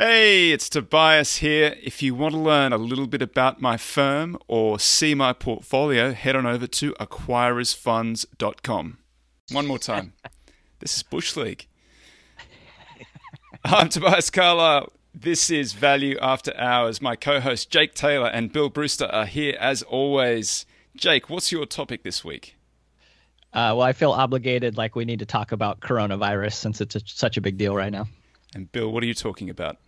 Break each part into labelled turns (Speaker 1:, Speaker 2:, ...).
Speaker 1: Hey, it's Tobias here. If you want to learn a little bit about my firm or see my portfolio, head on over to acquirersfunds.com. One more time. this is Bush League. I'm Tobias Carlisle. This is Value After Hours. My co host Jake Taylor and Bill Brewster are here as always. Jake, what's your topic this week?
Speaker 2: Uh, well, I feel obligated, like we need to talk about coronavirus since it's a, such a big deal right now.
Speaker 1: And Bill, what are you talking about?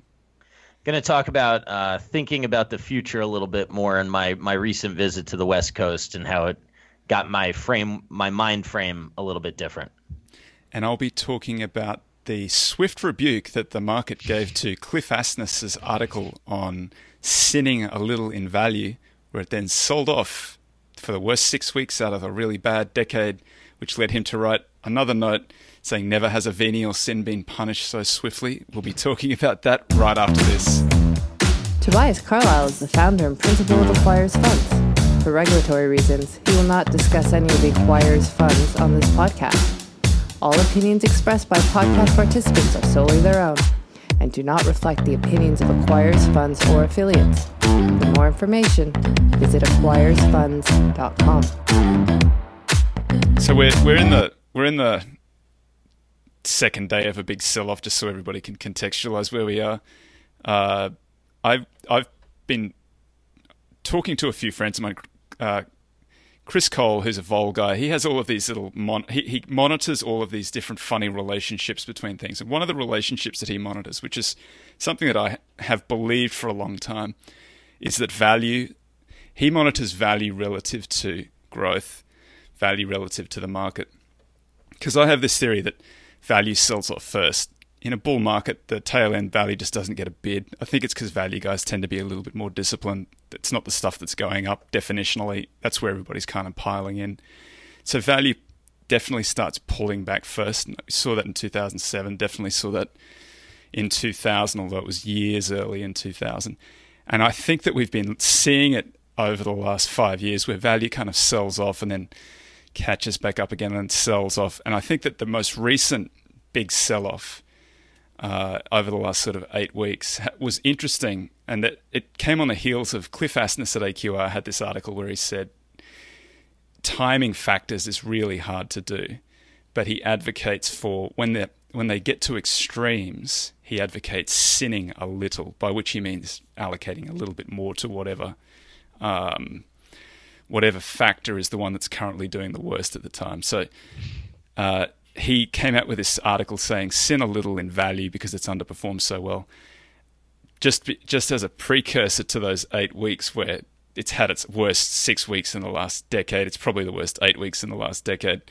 Speaker 3: Going to talk about uh, thinking about the future a little bit more and my my recent visit to the West Coast and how it got my frame, my mind frame, a little bit different.
Speaker 1: And I'll be talking about the swift rebuke that the market gave to Cliff Asness's article on sinning a little in value, where it then sold off for the worst six weeks out of a really bad decade, which led him to write another note saying, Never has a venial sin been punished so swiftly. We'll be talking about that right after this.
Speaker 4: Tobias Carlisle is the founder and principal of Acquirers Funds. For regulatory reasons, he will not discuss any of the Acquirers Funds on this podcast. All opinions expressed by podcast participants are solely their own and do not reflect the opinions of Acquirers Funds or affiliates. For more information, visit acquirersfunds.com.
Speaker 1: So we're we're in the we're in the second day of a big sell-off, just so everybody can contextualize where we are. Uh, I've I've been talking to a few friends of mine. Uh, Chris Cole, who's a vol guy, he has all of these little mon- he, he monitors all of these different funny relationships between things. And one of the relationships that he monitors, which is something that I have believed for a long time, is that value. He monitors value relative to growth, value relative to the market. Because I have this theory that value sells off first. In a bull market, the tail end value just doesn't get a bid. I think it's because value guys tend to be a little bit more disciplined. It's not the stuff that's going up definitionally. That's where everybody's kind of piling in. So value definitely starts pulling back first. We saw that in 2007. Definitely saw that in 2000, although it was years early in 2000. And I think that we've been seeing it over the last five years where value kind of sells off and then catches back up again and sells off. And I think that the most recent big sell off uh, over the last sort of eight weeks was interesting, and that it came on the heels of Cliff Asness at AQR had this article where he said timing factors is really hard to do, but he advocates for when they when they get to extremes, he advocates sinning a little, by which he means allocating a little bit more to whatever. Um, whatever factor is the one that's currently doing the worst at the time. So uh, he came out with this article saying sin a little in value because it's underperformed so well. Just just as a precursor to those eight weeks where it's had its worst six weeks in the last decade, it's probably the worst eight weeks in the last decade.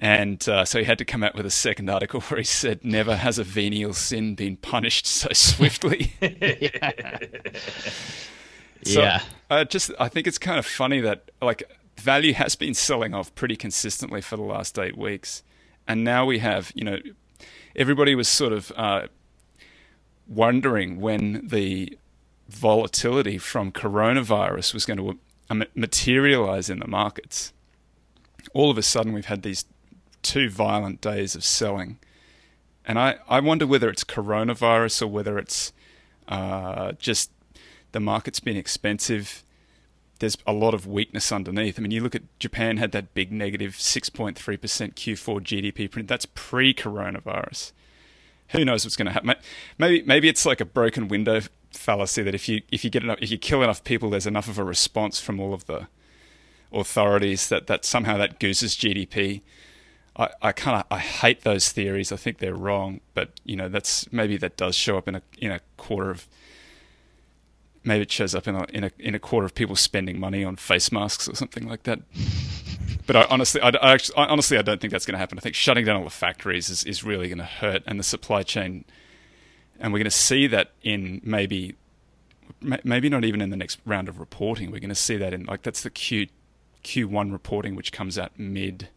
Speaker 1: And uh, so he had to come out with a second article where he said, "Never has a venial sin been punished so swiftly." So
Speaker 2: yeah.
Speaker 1: I just I think it's kind of funny that like value has been selling off pretty consistently for the last eight weeks, and now we have you know everybody was sort of uh, wondering when the volatility from coronavirus was going to uh, materialize in the markets. All of a sudden, we've had these two violent days of selling, and I I wonder whether it's coronavirus or whether it's uh, just the market's been expensive. There's a lot of weakness underneath. I mean, you look at Japan had that big negative 6.3% Q4 GDP print. That's pre-coronavirus. Who knows what's going to happen? Maybe maybe it's like a broken window fallacy that if you if you get enough if you kill enough people, there's enough of a response from all of the authorities that that somehow that gooses GDP. I, I kind of I hate those theories. I think they're wrong, but you know that's maybe that does show up in a in a quarter of maybe it shows up in a, in a in a quarter of people spending money on face masks or something like that. But I honestly, I, I actually, I, honestly, I don't think that's going to happen. I think shutting down all the factories is, is really going to hurt, and the supply chain, and we're going to see that in maybe, maybe not even in the next round of reporting. We're going to see that in like that's the Q, Q1 reporting, which comes out mid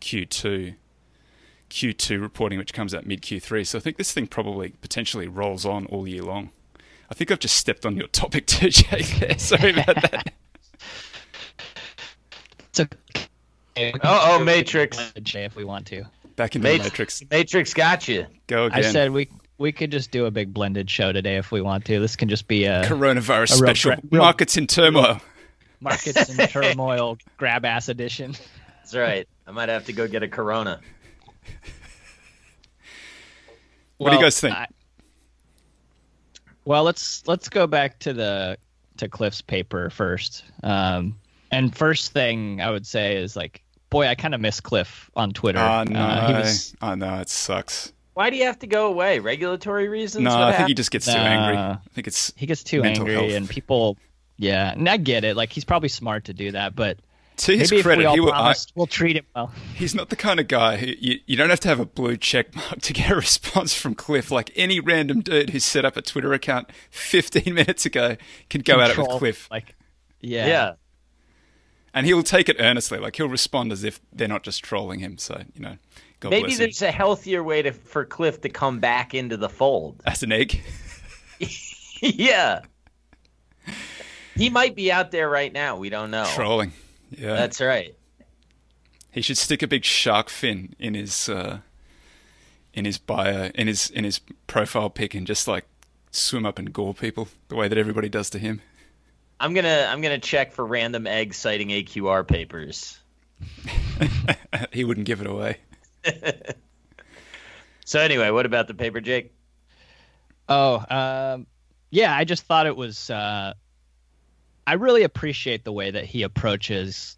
Speaker 1: Q2. Q2 reporting, which comes out mid Q3. So I think this thing probably potentially rolls on all year long. I think I've just stepped on your topic too, Jake. Sorry about that.
Speaker 2: It's okay.
Speaker 3: Oh, oh, Matrix.
Speaker 2: If we want to.
Speaker 1: Back into
Speaker 3: Mat-
Speaker 1: the Matrix.
Speaker 3: Matrix got you.
Speaker 1: Go again.
Speaker 2: I said we we could just do a big blended show today if we want to. This can just be a
Speaker 1: Coronavirus
Speaker 2: a
Speaker 1: special.
Speaker 2: gra- real-
Speaker 1: Markets in turmoil.
Speaker 2: markets in turmoil grab ass edition.
Speaker 3: That's right. I might have to go get a Corona.
Speaker 1: What do you guys think?
Speaker 2: I- well, let's let's go back to the to Cliff's paper first. Um, and first thing I would say is like, boy, I kind of miss Cliff on Twitter.
Speaker 1: Oh no!
Speaker 2: Uh, was
Speaker 1: oh no! It sucks.
Speaker 3: Why do you have to go away? Regulatory reasons?
Speaker 1: No,
Speaker 3: What
Speaker 1: I think he just gets too
Speaker 2: Nah.
Speaker 1: angry. I think it's
Speaker 2: he gets too angry,
Speaker 1: health.
Speaker 2: and people, yeah, and I get it. Like he's probably smart to do that, but
Speaker 1: to his
Speaker 2: maybe if we
Speaker 1: credit,
Speaker 2: all
Speaker 1: he will. I,
Speaker 2: we'll treat him well.
Speaker 1: he's not the kind of guy who you, you don't have to have a blue check mark to get a response from Cliff. Like any random dude who set up a Twitter account 15 minutes ago can go at it with Cliff,
Speaker 2: Like, yeah,
Speaker 3: Yeah.
Speaker 1: and he'll take it earnestly. Like he'll respond as if they're not just trolling him. So you know, God
Speaker 3: Maybe
Speaker 1: bless him.
Speaker 3: there's a healthier way to for Cliff to come back into the fold.
Speaker 1: As an egg.
Speaker 3: yeah. He might be out there right now. We don't know.
Speaker 1: Trolling. Yeah.
Speaker 3: That's right.
Speaker 1: He should stick a big shark fin in his uh, in his bio, in his in his profile pic, and just like swim up and gore people the way that everybody does to him.
Speaker 3: I'm gonna I'm gonna check for random eggs citing AQR papers.
Speaker 1: he wouldn't give it away.
Speaker 3: So anyway, what about the paper, Jake?
Speaker 2: Oh, um, yeah. I just thought it was. Uh, I really appreciate the way that he approaches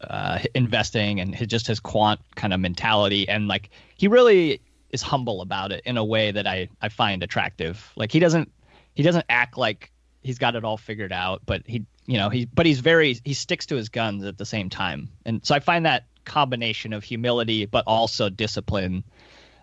Speaker 2: uh, investing and his, just his quant kind of mentality, and like he really is humble about it in a way that I I find attractive. Like he doesn't he doesn't act like he's got it all figured out, but he you know he but he's very he sticks to his guns at the same time, and so I find that combination of humility but also discipline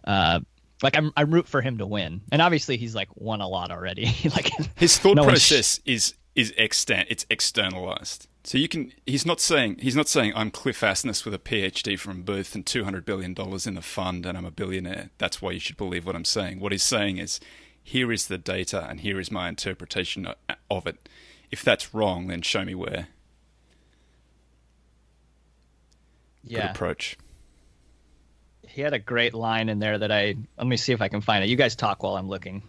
Speaker 2: uh, like I'm I root for him to win, and obviously he's like won a lot already. like
Speaker 1: His thought
Speaker 2: no one's sh-
Speaker 1: process is is extant. It's externalized. So you can. He's not saying. He's not saying I'm Cliff Asness with a PhD from Booth and two hundred billion dollars in the fund, and I'm a billionaire. That's why you should believe what I'm saying. What he's saying is, here is the data, and here is my interpretation of it. If that's wrong, then show me where. Good
Speaker 2: yeah,
Speaker 1: approach.
Speaker 2: he had a great line in there that I let me see if I can find it. You guys talk while I'm looking.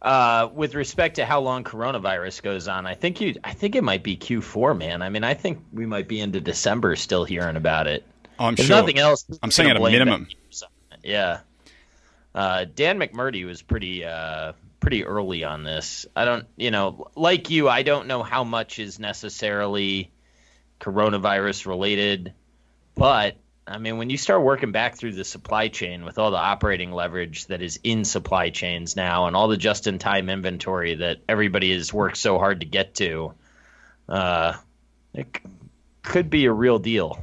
Speaker 3: Uh, with respect to how long coronavirus goes on, I think you I think it might be Q4, man. I mean, I think we might be into December still hearing about it.
Speaker 1: Oh, I'm
Speaker 3: If
Speaker 1: sure.
Speaker 3: nothing else,
Speaker 1: I'm saying at a minimum.
Speaker 3: that news on it. Yeah. Uh, Dan McMurtrie was pretty uh, pretty early on this. I don't, you know, like you, I don't know how much is necessarily coronavirus related, but I mean, when you start working back through the supply chain with all the operating leverage that is in supply chains now and all the just-in-time inventory that everybody has worked so hard to get to, uh, it c- could be a real deal.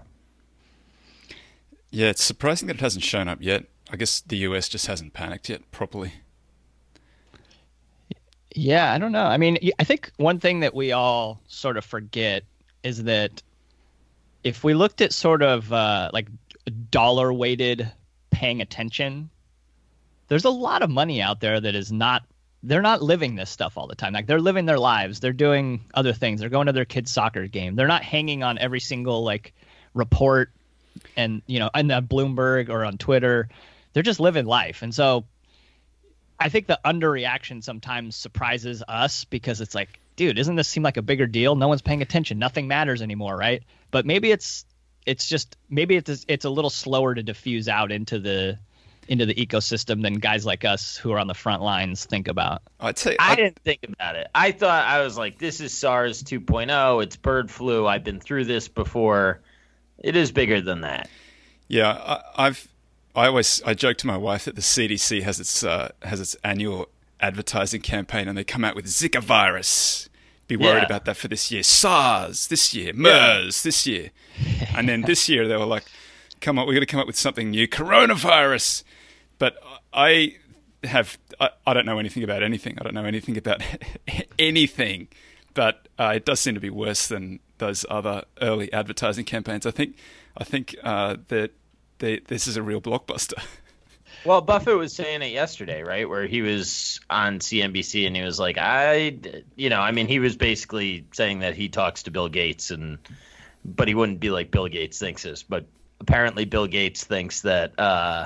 Speaker 1: Yeah, it's surprising that it hasn't shown up yet. I guess the US just hasn't panicked yet properly.
Speaker 2: Yeah, I don't know. I mean, I think one thing that we all sort of forget is that if we looked at sort of uh, like dollar weighted paying attention, there's a lot of money out there that is not. They're not living this stuff all the time. Like they're living their lives. They're doing other things. They're going to their kids' soccer game. They're not hanging on every single like report and you know, on Bloomberg or on Twitter. They're just living life. And so I think the underreaction sometimes surprises us because it's like, dude, doesn't this seem like a bigger deal? No one's paying attention. Nothing matters anymore, right? But maybe it's it's just maybe it's it's a little slower to diffuse out into the into the ecosystem than guys like us who are on the front lines think about.
Speaker 1: I'd say
Speaker 3: I
Speaker 1: I-
Speaker 3: didn't think about it. I thought I was like, this is SARS 2.0. It's bird flu. I've been through this before. It is bigger than that.
Speaker 1: Yeah, I, I've I always I joke to my wife that the CDC has its uh, has its annual advertising campaign, and they come out with Zika virus. Be worried
Speaker 3: Yeah.
Speaker 1: about that for this year. SARS this year. MERS this year, and then this year they were like, "Come on, we're going to come up with something new, coronavirus." But I have I, I don't know anything about anything. I don't know anything about anything. But uh, it does seem to be worse than those other early advertising campaigns. I think I think uh, that they, this is a real blockbuster.
Speaker 3: Well, Buffett was saying it yesterday, right? Where he was on CNBC and he was like, I, you know, I mean, he was basically saying that he talks to Bill Gates and, but he wouldn't be like Bill Gates thinks this. But apparently, Bill Gates thinks that uh,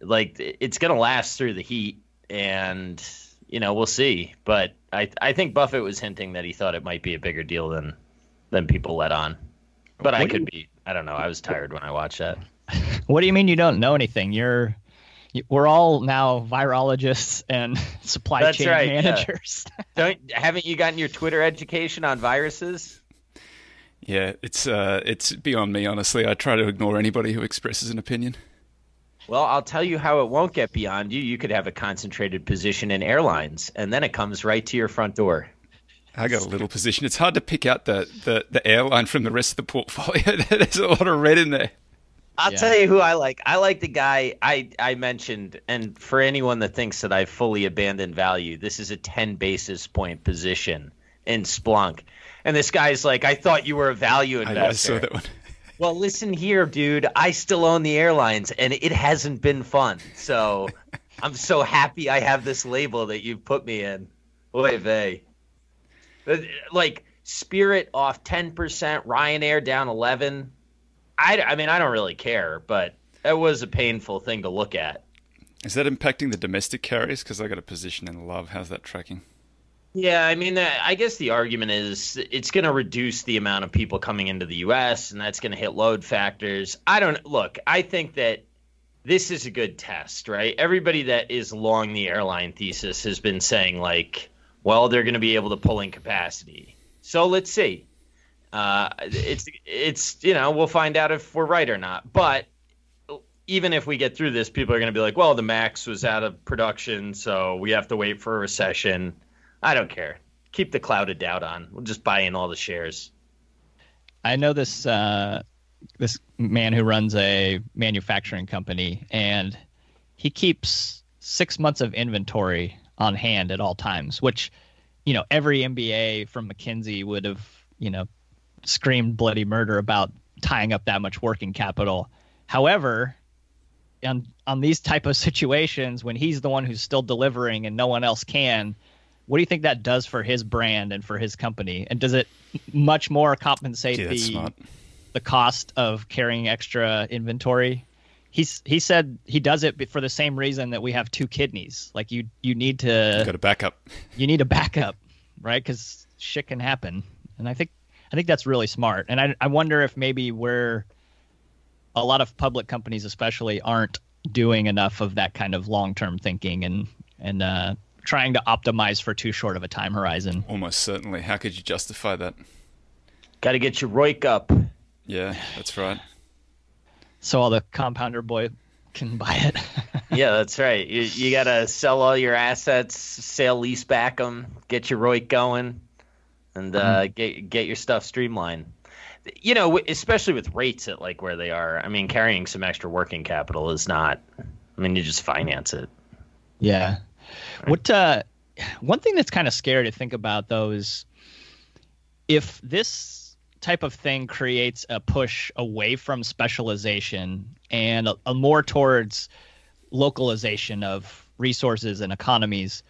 Speaker 3: like it's going to last through the heat, and you know we'll see. But I I think Buffett was hinting that he thought it might be a bigger deal than than people let on. But I could be. I don't know. I was tired when I watched that.
Speaker 2: What do you mean you don't know anything? You're we're all now virologists and supply
Speaker 3: That's
Speaker 2: chain
Speaker 3: right, yeah.
Speaker 2: managers.
Speaker 3: Don't haven't you gotten your Twitter education on viruses?
Speaker 1: Yeah, it's uh, it's beyond me. Honestly, I try to ignore anybody who expresses an opinion.
Speaker 3: Well, I'll tell you how it won't get beyond you. You could have a concentrated position in airlines, and then it comes right to your front door.
Speaker 1: I got a little position. It's hard to pick out the, the, the airline from the rest of the portfolio. There's a lot of red in there.
Speaker 3: I'll
Speaker 2: Yeah.
Speaker 3: tell you who I like. I like the guy I, I mentioned, and for anyone that thinks that I've fully abandoned value, this is a 10 basis point position in Splunk. And this guy's like, I thought you were a value investor.
Speaker 1: I saw that one.
Speaker 3: Well, listen here, dude. I still own the airlines, and it hasn't been fun. So I'm so happy I have this label that you've put me in. Oy vey. Like Spirit off 10%, Ryanair down 11. I, I mean, I don't really care, but it was a painful thing to look at.
Speaker 1: Is that impacting the domestic carriers? Because I got a position in Love. How's that tracking?
Speaker 3: Yeah, I mean, I guess the argument is it's going to reduce the amount of people coming into the U.S. and that's going to hit load factors. I don't look. I think that this is a good test, right? Everybody that is long the airline thesis has been saying like, well, they're going to be able to pull in capacity. So let's see. Uh, it's it's you know we'll find out if we're right or not. But even if we get through this, people are going to be like, well, the Max was out of production, so we have to wait for a recession. I don't care. Keep the cloud of doubt on. We'll just buy in all the shares.
Speaker 2: I know this uh, this man who runs a manufacturing company, and he keeps six months of inventory on hand at all times, which you know every MBA from McKinsey would have you know screamed bloody murder about tying up that much working capital. However, on on these type of situations, when he's the one who's still delivering and no one else can, what do you think that does for his brand and for his company? And does it much more compensate
Speaker 1: that's
Speaker 2: the the cost of carrying extra inventory? He's he said he does it for the same reason that we have two kidneys. Like you you need to
Speaker 1: Got a backup.
Speaker 2: you need a backup, right? Because shit can happen, and I think I think that's really smart. And I I wonder if maybe we're a lot of public companies, especially, aren't doing enough of that kind of long term thinking and and uh, trying to optimize for too short of a time horizon.
Speaker 1: Almost certainly. How could you justify that?
Speaker 3: Got to get your ROIC up.
Speaker 1: Yeah, that's right.
Speaker 2: So all the compounder boy can buy it.
Speaker 3: yeah, that's right. You, you got to sell all your assets, sale lease back them, get your ROIC going, and uh, get get your stuff streamlined. You know, especially with rates at like where they are. I mean, carrying some extra working capital is not. I mean, you just finance it.
Speaker 2: Yeah. What uh one thing that's kind of scary to think about though is if this type of thing creates a push away from specialization and a, a more towards localization of resources and economies,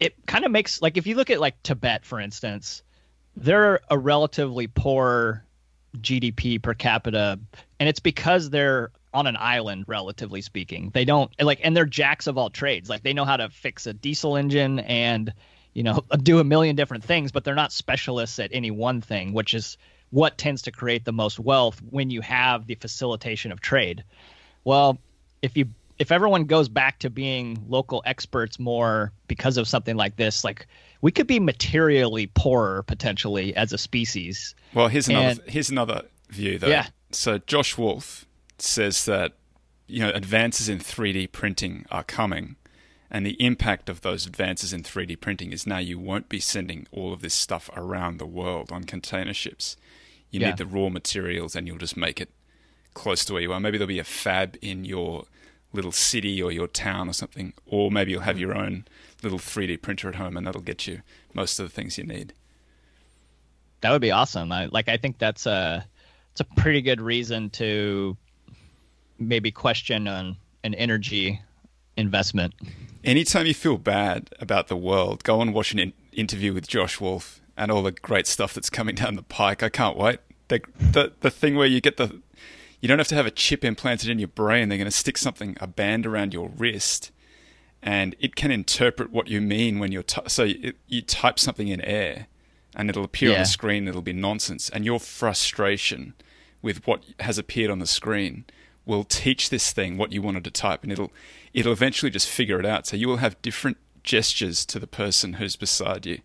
Speaker 2: it kind of makes like if you look at like Tibet for instance, they're a relatively poor GDP per capita, and it's because they're on an island, relatively speaking. They don't like, and they're jacks of all trades. Like they know how to fix a diesel engine and you know do a million different things, but they're not specialists at any one thing, which is what tends to create the most wealth when you have the facilitation of trade. Well, if you if everyone goes back to being local experts more because of something like this, like we could be materially poorer potentially as a species.
Speaker 1: Well, here's another
Speaker 2: And-
Speaker 1: here's another view though.
Speaker 2: Yeah.
Speaker 1: So Josh Wolfe says that you know advances in 3D printing are coming, and the impact of those advances in 3D printing is now you won't be sending all of this stuff around the world on container ships. You
Speaker 2: Yeah.
Speaker 1: need the raw materials, and you'll just make it close to where you are. Maybe there'll be a fab in your little city or your town or something, or maybe you'll have mm. your own little 3D printer at home, and that'll get you most of the things you need.
Speaker 2: That would be awesome. I, like I think that's a it's a pretty good reason to maybe question an an energy investment.
Speaker 1: Anytime you feel bad about the world, go and watch an in- interview with Josh Wolfe and all the great stuff that's coming down the pike. I can't wait. The, the the thing where you get the you don't have to have a chip implanted in your brain. They're going to stick something, a band around your wrist, and it can interpret what you mean when you're. T- so it, you type something in air, and it'll appear on the screen. It'll be nonsense, and your frustration with what has appeared on the screen will teach this thing what you wanted to type, and it'll it'll eventually just figure it out. So you will have different gestures to the person who's beside you,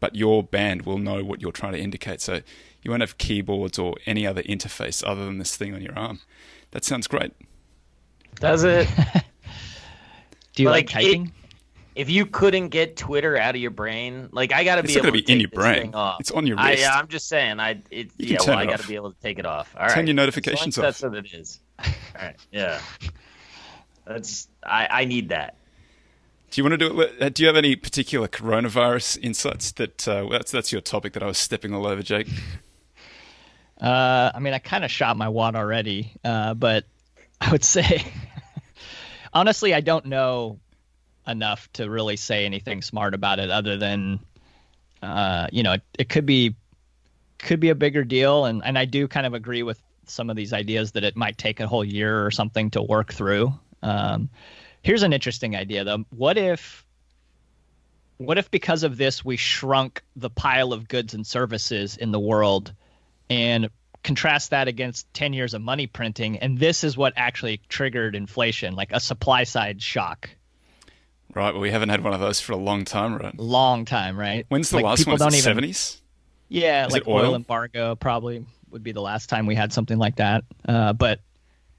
Speaker 1: but your band will know what you're trying to indicate. So you won't have keyboards or any other interface other than this thing on your arm. That sounds great.
Speaker 3: Does it?
Speaker 2: Do you like,
Speaker 3: Like, it-
Speaker 2: typing?
Speaker 3: if you couldn't get Twitter out of your brain, like I got to be
Speaker 1: not
Speaker 3: able
Speaker 1: gonna be in your brain. It's on your wrist.
Speaker 3: yeah, I'm just saying. I it,
Speaker 1: You
Speaker 3: yeah. Well,
Speaker 1: it
Speaker 3: I got
Speaker 1: off.
Speaker 3: to be able to take it off. All
Speaker 1: Turn
Speaker 3: right.
Speaker 1: your notifications
Speaker 3: As
Speaker 1: off.
Speaker 3: That's what it is. All right. Yeah. That's I. I need that.
Speaker 1: Do you want to do it? uh, Do you have any particular coronavirus insights? That uh, that's that's your topic that I was stepping all over, Jake.
Speaker 2: Uh, I mean, I kind of shot my wad already, uh, but I would say, honestly, I don't know enough to really say anything smart about it, other than, uh, you know, it, it could be could be a bigger deal, and and I do kind of agree with some of these ideas that it might take a whole year or something to work through. Um, here's an interesting idea, though. What if what if because of this we shrunk the pile of goods and services in the world and contrast that against 10 years of money printing and this is what actually triggered inflation like a supply side shock
Speaker 1: Right. Well, we haven't had one of those for a long time, right?
Speaker 2: long time right
Speaker 1: When's the
Speaker 2: Like,
Speaker 1: last one?
Speaker 2: don't
Speaker 1: it
Speaker 2: even
Speaker 1: seventies?
Speaker 2: yeah
Speaker 1: Is
Speaker 2: like
Speaker 1: oil?
Speaker 2: oil embargo probably would be the last time we had something like that uh, but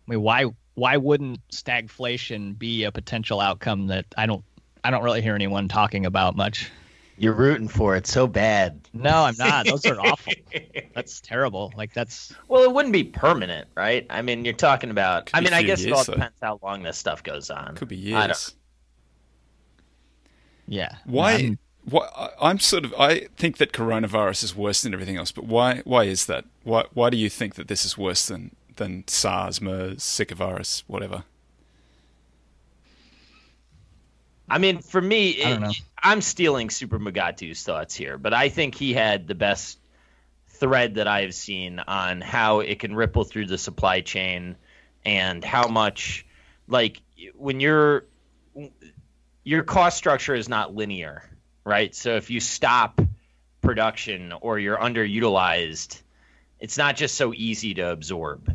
Speaker 2: i mean why why wouldn't stagflation be a potential outcome that i don't i don't really hear anyone talking about much
Speaker 3: You're rooting for it so bad.
Speaker 2: no i'm not those are awful that's terrible like that's
Speaker 3: Well, it wouldn't be permanent, right? I mean, you're talking about.
Speaker 1: Could
Speaker 3: I mean, I
Speaker 1: few
Speaker 3: guess it all
Speaker 1: though.
Speaker 3: depends how long this stuff goes on.
Speaker 1: Could be
Speaker 3: I don't-
Speaker 1: years.
Speaker 2: yeah
Speaker 1: Why?
Speaker 2: I'm-
Speaker 1: why? I- I'm sort of. I think that coronavirus is worse than everything else. But why? Why is that? Why? Why do you think that this is worse than than SARS, MERS, Zika virus, whatever?
Speaker 3: I mean, for me, it, I'm stealing Super Mugatu's thoughts here, but I think he had the best thread that I've seen on how it can ripple through the supply chain and how much, like, when you're your cost structure is not linear, right? So if you stop production or you're underutilized, it's not just so easy to absorb.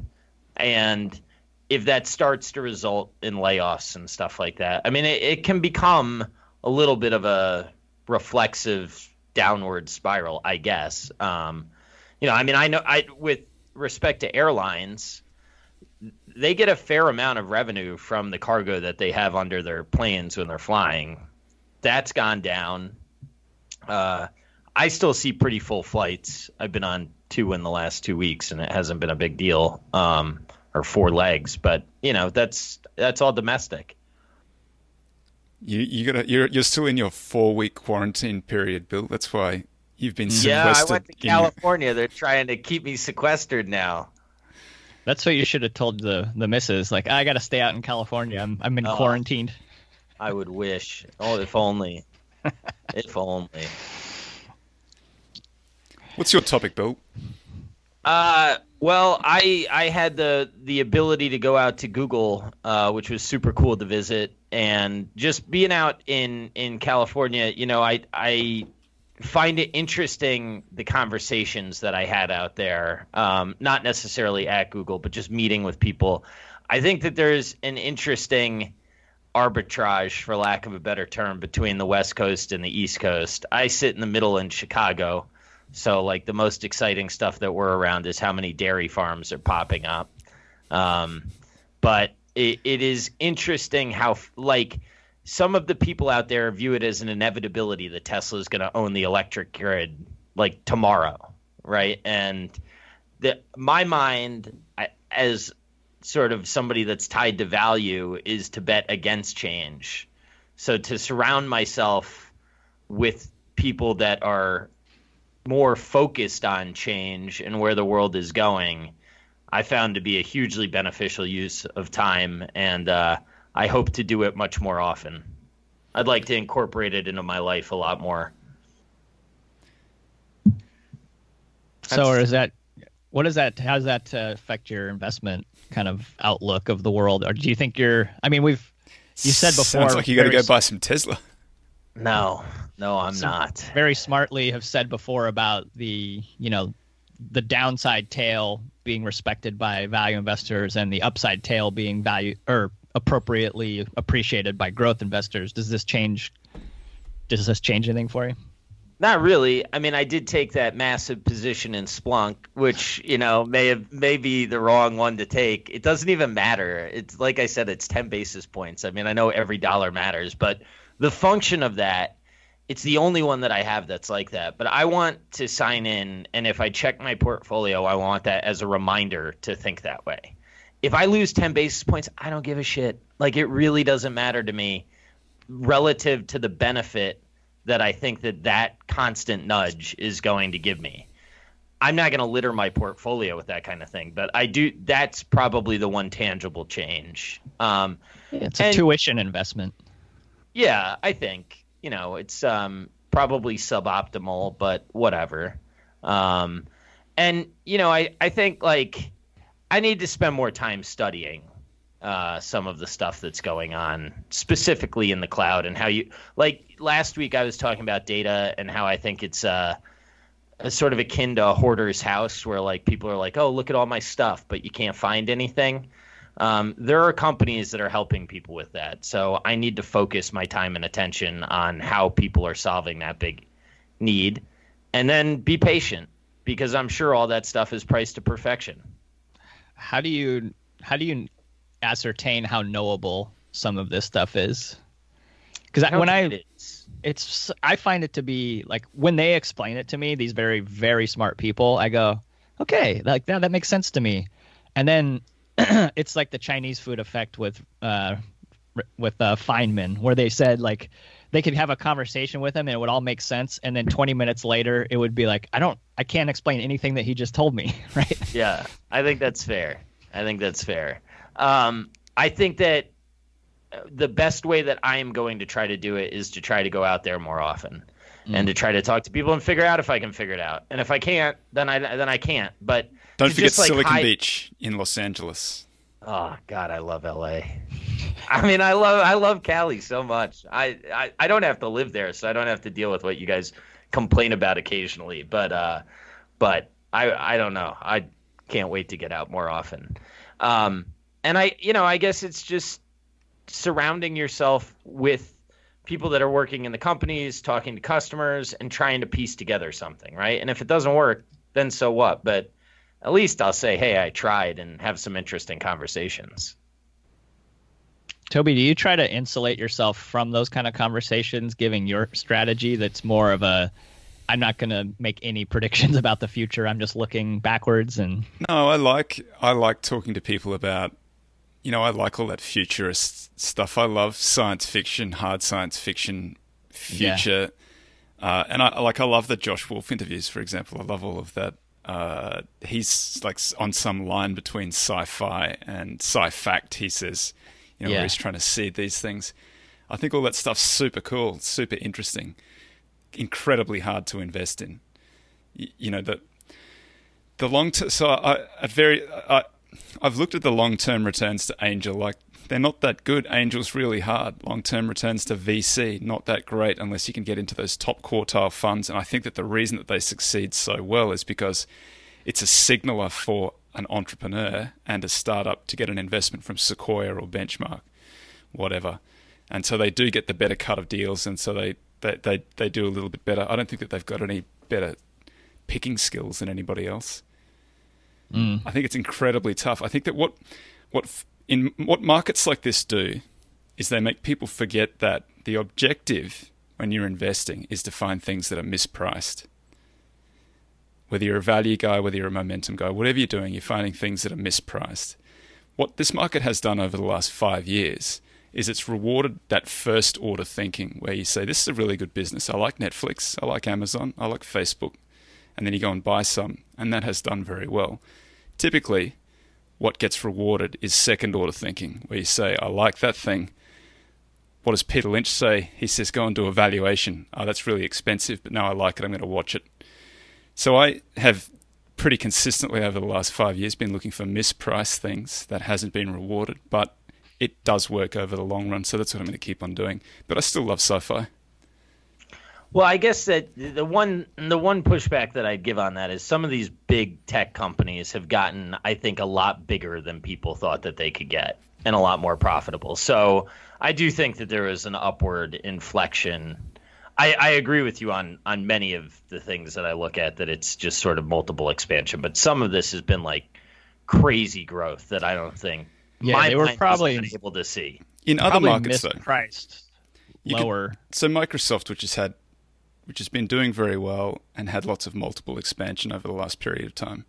Speaker 3: And if that starts to result in layoffs and stuff like that, I mean, it, it can become a little bit of a reflexive downward spiral, I guess. Um, you know, I mean, I know I with respect to airlines, they get a fair amount of revenue from the cargo that they have under their planes when they're flying. That's gone down. Uh, I still see pretty full flights. I've been on two in the last two weeks, and it hasn't been a big deal. Um, or four legs, but you know that's that's all domestic.
Speaker 1: You you got you're you're still in your four week quarantine period, Bill. That's why you've been sequestered.
Speaker 3: Yeah, I went to
Speaker 1: in your-
Speaker 3: California. They're trying to keep me sequestered now.
Speaker 2: That's what you should have told the the missus. Like, I got to stay out in California. I'm I'm in
Speaker 3: Oh.
Speaker 2: quarantined.
Speaker 3: I would wish. Oh, if only. if only.
Speaker 1: What's your topic, Bill?
Speaker 3: Uh, well, I I had the the ability to go out to Google, uh, which was super cool to visit, and just being out in in California, you know, I I find it interesting the conversations that I had out there. Um, not necessarily at Google, but just meeting with people. I think that there's an interesting arbitrage, for lack of a better term, between the West Coast and the East Coast. I sit in the middle in Chicago. So, like, the most exciting stuff that we're around is how many dairy farms are popping up. Um, but it, it is interesting how, like, some of the people out there view it as an inevitability that Tesla is going to own the electric grid, like, tomorrow, right? And the, my mind, I, as sort of somebody that's tied to value, is to bet against change. So, to surround myself with people that are more focused on change and where the world is going, I found to be a hugely beneficial use of time, and uh, I hope to do it much more often. I'd like to incorporate it into my life a lot more.
Speaker 2: So, or is that What does that? How does that uh, affect your investment kind of outlook of the world? Or do you think you're? I mean, we've you said before.
Speaker 1: Sounds like you got to go buy some Tesla.
Speaker 3: No, no, I'm not.
Speaker 2: very smartly have said before about the you know the downside tail being respected by value investors and the upside tail being value or appropriately appreciated by growth investors. Does this change? Does this change anything for you?
Speaker 3: Not really. I mean, I did take that massive position in Splunk, which you know may have may be the wrong one to take. It doesn't even matter. It's like I said, it's ten basis points. I mean, I know every dollar matters, but the function of that, it's the only one that I have that's like that. But I want to sign in, and if I check my portfolio, I want that as a reminder to think that way. If I lose ten basis points, I don't give a shit. Like it really doesn't matter to me relative to the benefit that I think that that constant nudge is going to give me. I'm not going to litter my portfolio with that kind of thing, but I do. That's probably the one tangible change. Um,
Speaker 2: It's a
Speaker 3: And-
Speaker 2: tuition investment.
Speaker 3: yeah, I think you know it's um, probably suboptimal, but whatever. Um, and you know, I I think like I need to spend more time studying uh, some of the stuff that's going on, specifically in the cloud, and how you like last week I was talking about data and how I think it's uh, sort of akin to a hoarder's house, where like people are like, oh, look at all my stuff, but you can't find anything. Um, there are companies that are helping people with that. So I need to focus my time and attention on how people are solving that big need and then be patient because I'm sure all that stuff is priced to perfection.
Speaker 2: How do you how do you ascertain how knowable some of this stuff is? Because when I
Speaker 3: think it is.
Speaker 2: it's I find it to be like when they explain it to me, these very very smart people, I go, okay, like that that makes sense to me, and then it's like the Chinese food effect with uh with uh, Feynman, where they said like they could have a conversation with him and it would all make sense, and then 20 minutes later it would be like I don't I can't explain anything that he just told me, right?
Speaker 3: Yeah, I think that's fair. I think that's fair. Um, I think that the best way that I am going to try to do it is to try to go out there more often and to try to talk to people and figure out if I can figure it out. And if I can't, then I then I can't. But
Speaker 1: Don't forget
Speaker 3: just, like,
Speaker 1: Silicon
Speaker 3: hide-
Speaker 1: Beach in Los Angeles.
Speaker 3: Oh God, I love LA. I mean, I love I love Cali so much. I, I I don't have to live there, so I don't have to deal with what you guys complain about occasionally. But uh, but I I don't know. I can't wait to get out more often. Um, and I you know I guess it's just surrounding yourself with people that are working in the companies, talking to customers, and trying to piece together something, right? And if it doesn't work, then so what? But at least I'll say, hey, I tried and have some interesting conversations.
Speaker 2: Toby, do you try to insulate yourself from those kind of conversations, giving your strategy that's more of a I'm not going to make any predictions about the future. I'm just looking backwards and
Speaker 1: No, I like I like talking to people about you know, I like all that futurist stuff. I love science fiction, hard science fiction, future. Uh, and I like I love the Josh Wolfe interviews, for example. I love all of that. Uh, he's like on some line between sci-fi and sci-fact. He says, you know,
Speaker 2: Yeah.
Speaker 1: where he's trying to seed these things. I think all that stuff's super cool, super interesting, incredibly hard to invest in. Y- You know the the long term. So I, I very I, I've looked at the long term returns to Angel. Like they're not that good. Angel's really hard. Long term returns to VC not that great unless you can get into those top quartile funds. And I think that the reason that they succeed so well is because it's a signaler for an entrepreneur and a startup to get an investment from Sequoia or Benchmark, whatever. And so they do get the better cut of deals, and so they, they, they, they do a little bit better. I don't think that they've got any better picking skills than anybody else. Mm. I think it's incredibly tough. I think that what what in what markets like this do is they make people forget that the objective when you're investing is to find things that are mispriced. Whether you're a value guy, whether you're a momentum guy, whatever you're doing, you're finding things that are mispriced. What this market has done over the last five years is it's rewarded that first order thinking where you say, This is a really good business. I like Netflix, I like Amazon, I like Facebook. And then you go and buy some, and that has done very well. Typically, what gets rewarded is second order thinking, where you say, I like that thing. What does Peter Lynch say? He says, go and do a valuation. Oh, that's really expensive, but now I like it. I'm going to watch it. So I have pretty consistently over the last five years been looking for mispriced things that hasn't been rewarded, but it does work over the long run. So that's what I'm going to keep on doing. But I still love sci-fi.
Speaker 3: Well, I guess that the one the one pushback that I'd give on that is some of these big tech companies have gotten, I think, a lot bigger than people thought that they could get, and a lot more profitable. So I do think that there is an upward inflection. I, I agree with you on on many of the things that I look at that it's just sort of multiple expansion, but some of this has been like crazy growth that I don't think
Speaker 2: Yeah,
Speaker 3: my
Speaker 2: they were probably
Speaker 3: been able to see.
Speaker 1: In other
Speaker 2: probably
Speaker 1: markets, though,
Speaker 2: mispriced
Speaker 1: You could-
Speaker 2: lower.
Speaker 1: so Microsoft, which has had, which has been doing very well and had lots of multiple expansion over the last period of time.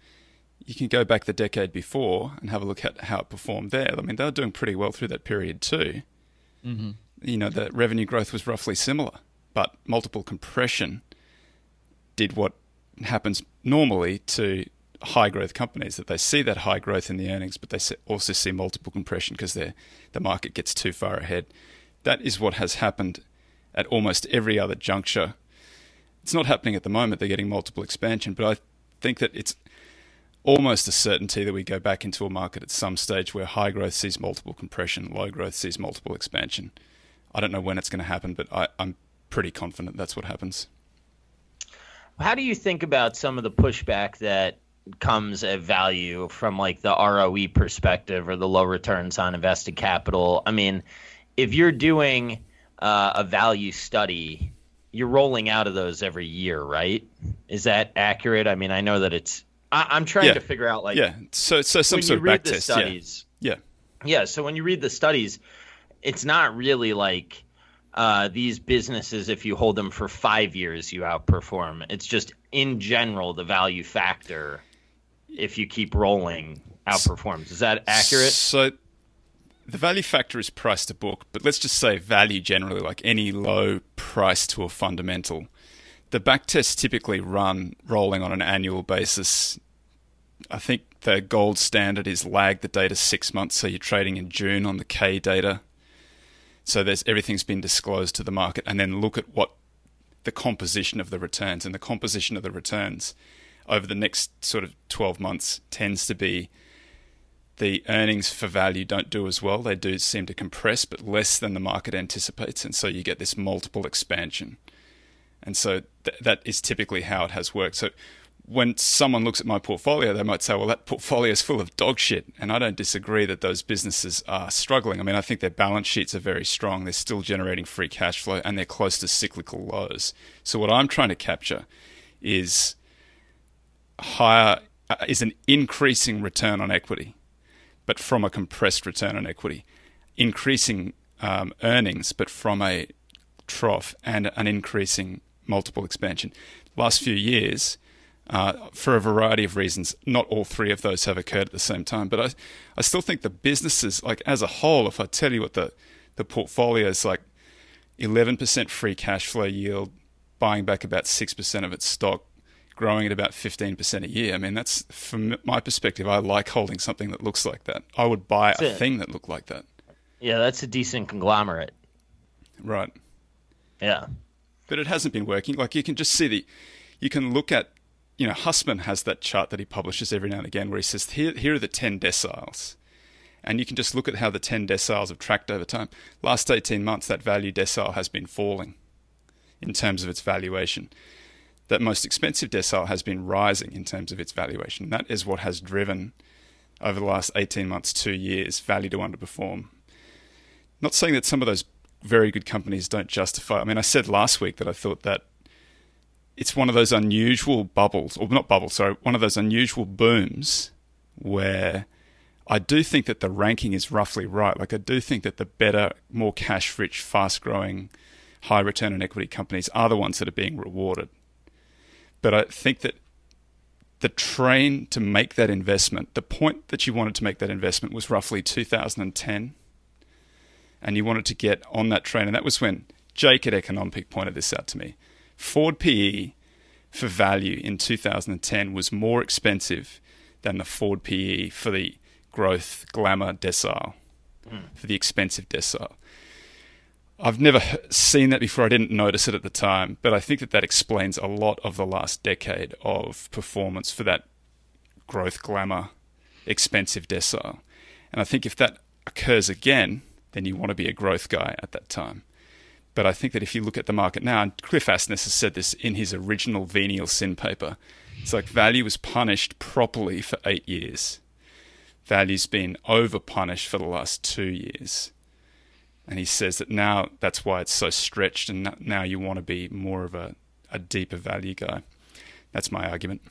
Speaker 1: You can go back the decade before and have a look at how it performed there. I mean, they were doing pretty well through that period too.
Speaker 2: hmm
Speaker 1: You know, the revenue growth was roughly similar, but multiple compression did what happens normally to high growth companies that they see that high growth in the earnings, but they also see multiple compression because the market gets too far ahead. That is what has happened at almost every other juncture. It's not happening at the moment. They're getting multiple expansion, but I think that it's almost a certainty that we go back into a market at some stage where high growth sees multiple compression, low growth sees multiple expansion. I don't know when it's going to happen, but I, I'm pretty confident that's what happens.
Speaker 3: How do you think about some of the pushback that comes at value from like the ROE perspective or the low returns on invested capital? I mean, if you're doing uh, a value study, you're rolling out of those every year, right? Is that accurate? I mean, I know that it's. I, I'm trying
Speaker 1: Yeah.
Speaker 3: to figure out like
Speaker 1: yeah, so so some sort of back
Speaker 3: the
Speaker 1: test. Yeah.
Speaker 3: studies.
Speaker 1: yeah,
Speaker 3: Yeah, so when you read the studies, it's not really like uh, these businesses, if you hold them for five years, you outperform. It's just in general, the value factor, if you keep rolling, outperforms. Is that accurate?
Speaker 1: So the value factor is price to book, but let's just say value generally, like any low price to a fundamental. The back tests typically run rolling on an annual basis. I think the gold standard is lag the data six months, so you're trading in June on the K data. So there's everything's been disclosed to the market, and then look at what the composition of the returns and the composition of the returns over the next sort of 12 months tends to be the earnings for value don't do as well. They do seem to compress, but less than the market anticipates, and so you get this multiple expansion. And so th- that is typically how it has worked. So when someone looks at my portfolio, they might say, "Well, that portfolio is full of dog shit," and I don't disagree that those businesses are struggling. I mean, I think their balance sheets are very strong. They're still generating free cash flow, and they're close to cyclical lows. So what I'm trying to capture is higher uh, is an increasing return on equity but from a compressed return on equity, increasing um, earnings, but from a trough and an increasing multiple expansion. Last few years, uh, for a variety of reasons, not all three of those have occurred at the same time. But I, I still think the businesses, like as a whole, if I tell you what the the portfolio is like, eleven percent free cash flow yield, buying back about six percent of its stock, growing at about 15% a year. I mean, that's from my perspective, I like holding something that looks like that. I would buy a
Speaker 3: it.
Speaker 1: thing that looked like that.
Speaker 3: Yeah, that's a decent conglomerate.
Speaker 1: Right.
Speaker 3: Yeah.
Speaker 1: But it hasn't been working. Like you can just see the, you can look at, you know, Hussman has that chart that he publishes every now and again where he says, here, here are the 10 deciles. And you can just look at how the 10 deciles have tracked over time. Last 18 months, that value decile has been falling in terms of its valuation. That most expensive decile has been rising in terms of its valuation. That is what has driven, over the last 18 months, two years, value to underperform. Not saying that some of those very good companies don't justify. I mean, I said last week that I thought that it's one of those unusual bubbles, or not bubbles, sorry, one of those unusual booms where I do think that the ranking is roughly right. Like, I do think that the better, more cash rich, fast growing, high return on equity companies are the ones that are being rewarded. But I think that the train to make that investment, the point that you wanted to make that investment was roughly 2010 and you wanted to get on that train. And that was when Jake at EconomPic pointed this out to me. forward PE for value in 2010 was more expensive than the forward PE for the growth glamour decile, hmm. for the expensive decile. I've never seen that before. I didn't notice it at the time, but I think that that explains a lot of the last decade of performance for that growth glamour, expensive decile. And I think if that occurs again, then you want to be a growth guy at that time. But I think that if you look at the market now, and Cliff Asness has said this in his original venial sin paper, it's like value was punished properly for eight years. Value's been over punished for the last two years. And he says that now that's why it's so stretched, and now you want to be more of a, a deeper value guy. That's my argument.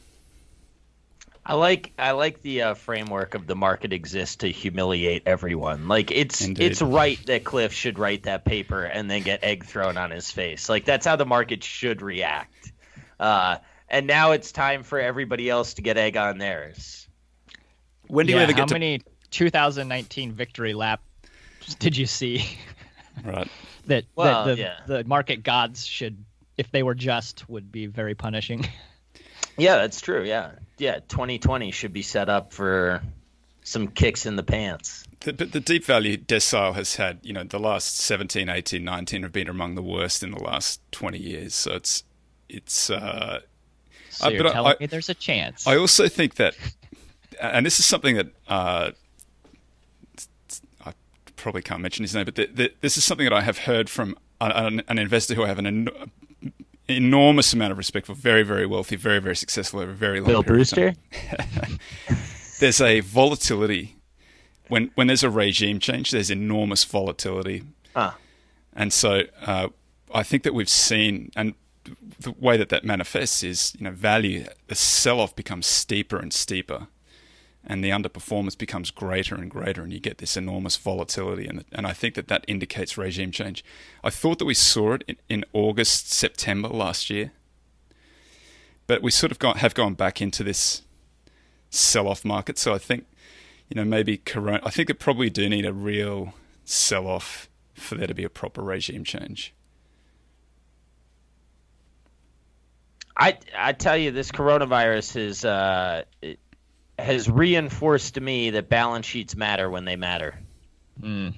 Speaker 3: I like I like the uh, framework of the market exists to humiliate everyone. Like it's
Speaker 1: Indeed.
Speaker 3: it's right that Cliff should write that paper and then get egg thrown on his face. Like that's how the market should react. Uh, and now it's time for everybody else to get egg on theirs.
Speaker 1: When do you
Speaker 2: Yeah,
Speaker 1: ever
Speaker 2: how
Speaker 1: to
Speaker 2: many 2019 victory laps did you see
Speaker 1: right?
Speaker 2: that,
Speaker 3: Well,
Speaker 2: that the,
Speaker 3: yeah.
Speaker 2: the market gods should, if they were just, would be very punishing?
Speaker 3: Yeah, that's true. Yeah, yeah. 2020 should be set up for some kicks in the pants.
Speaker 1: The, but the deep value decile has had, you know, the last 17, 18, 19 have been among the worst in the last 20 years. So it's, it's, uh,
Speaker 2: So
Speaker 1: Uh,
Speaker 2: you're
Speaker 1: but I-
Speaker 2: telling
Speaker 1: I-
Speaker 2: me there's a chance.
Speaker 1: I also think that, and this is something that uh, I probably can't mention his name, but th th this is something that I have heard from an, an investor who I have an en- enormous amount of respect for, very, very wealthy, very, very successful over a very long
Speaker 3: Bill Brewster.
Speaker 1: There's a volatility when when there's a regime change. There's enormous volatility
Speaker 3: Ah,
Speaker 1: and so uh, I think that we've seen, and the way that that manifests is, you know, value, the sell off becomes steeper and steeper, and the underperformance becomes greater and greater, and you get this enormous volatility. And, and I think that that indicates regime change. I thought that we saw it in, in August, September last year, but we sort of got, have gone back into this sell off market. So I think, you know, maybe Corona, I think it probably do need a real sell off for there to be a proper regime change.
Speaker 3: I I tell you, this coronavirus is uh, it has reinforced to me that balance sheets matter when they matter.
Speaker 2: Mm.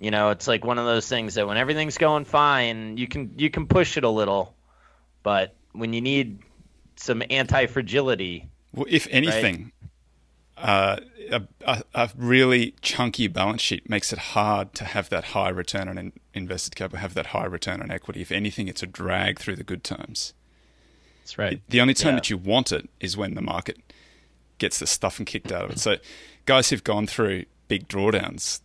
Speaker 3: You know, it's like one of those things that when everything's going fine, you can you can push it a little, but when you need some anti fragility,
Speaker 1: Well, if anything, uh, a, a, a really chunky balance sheet makes it hard to have that high return on in, invested capital, have that high return on equity. If anything, it's a drag through the good times.
Speaker 2: That's right.
Speaker 1: The only time
Speaker 3: Yeah.
Speaker 1: that you want it is when the market gets the stuffing kicked out of it. So, guys who've gone through big drawdowns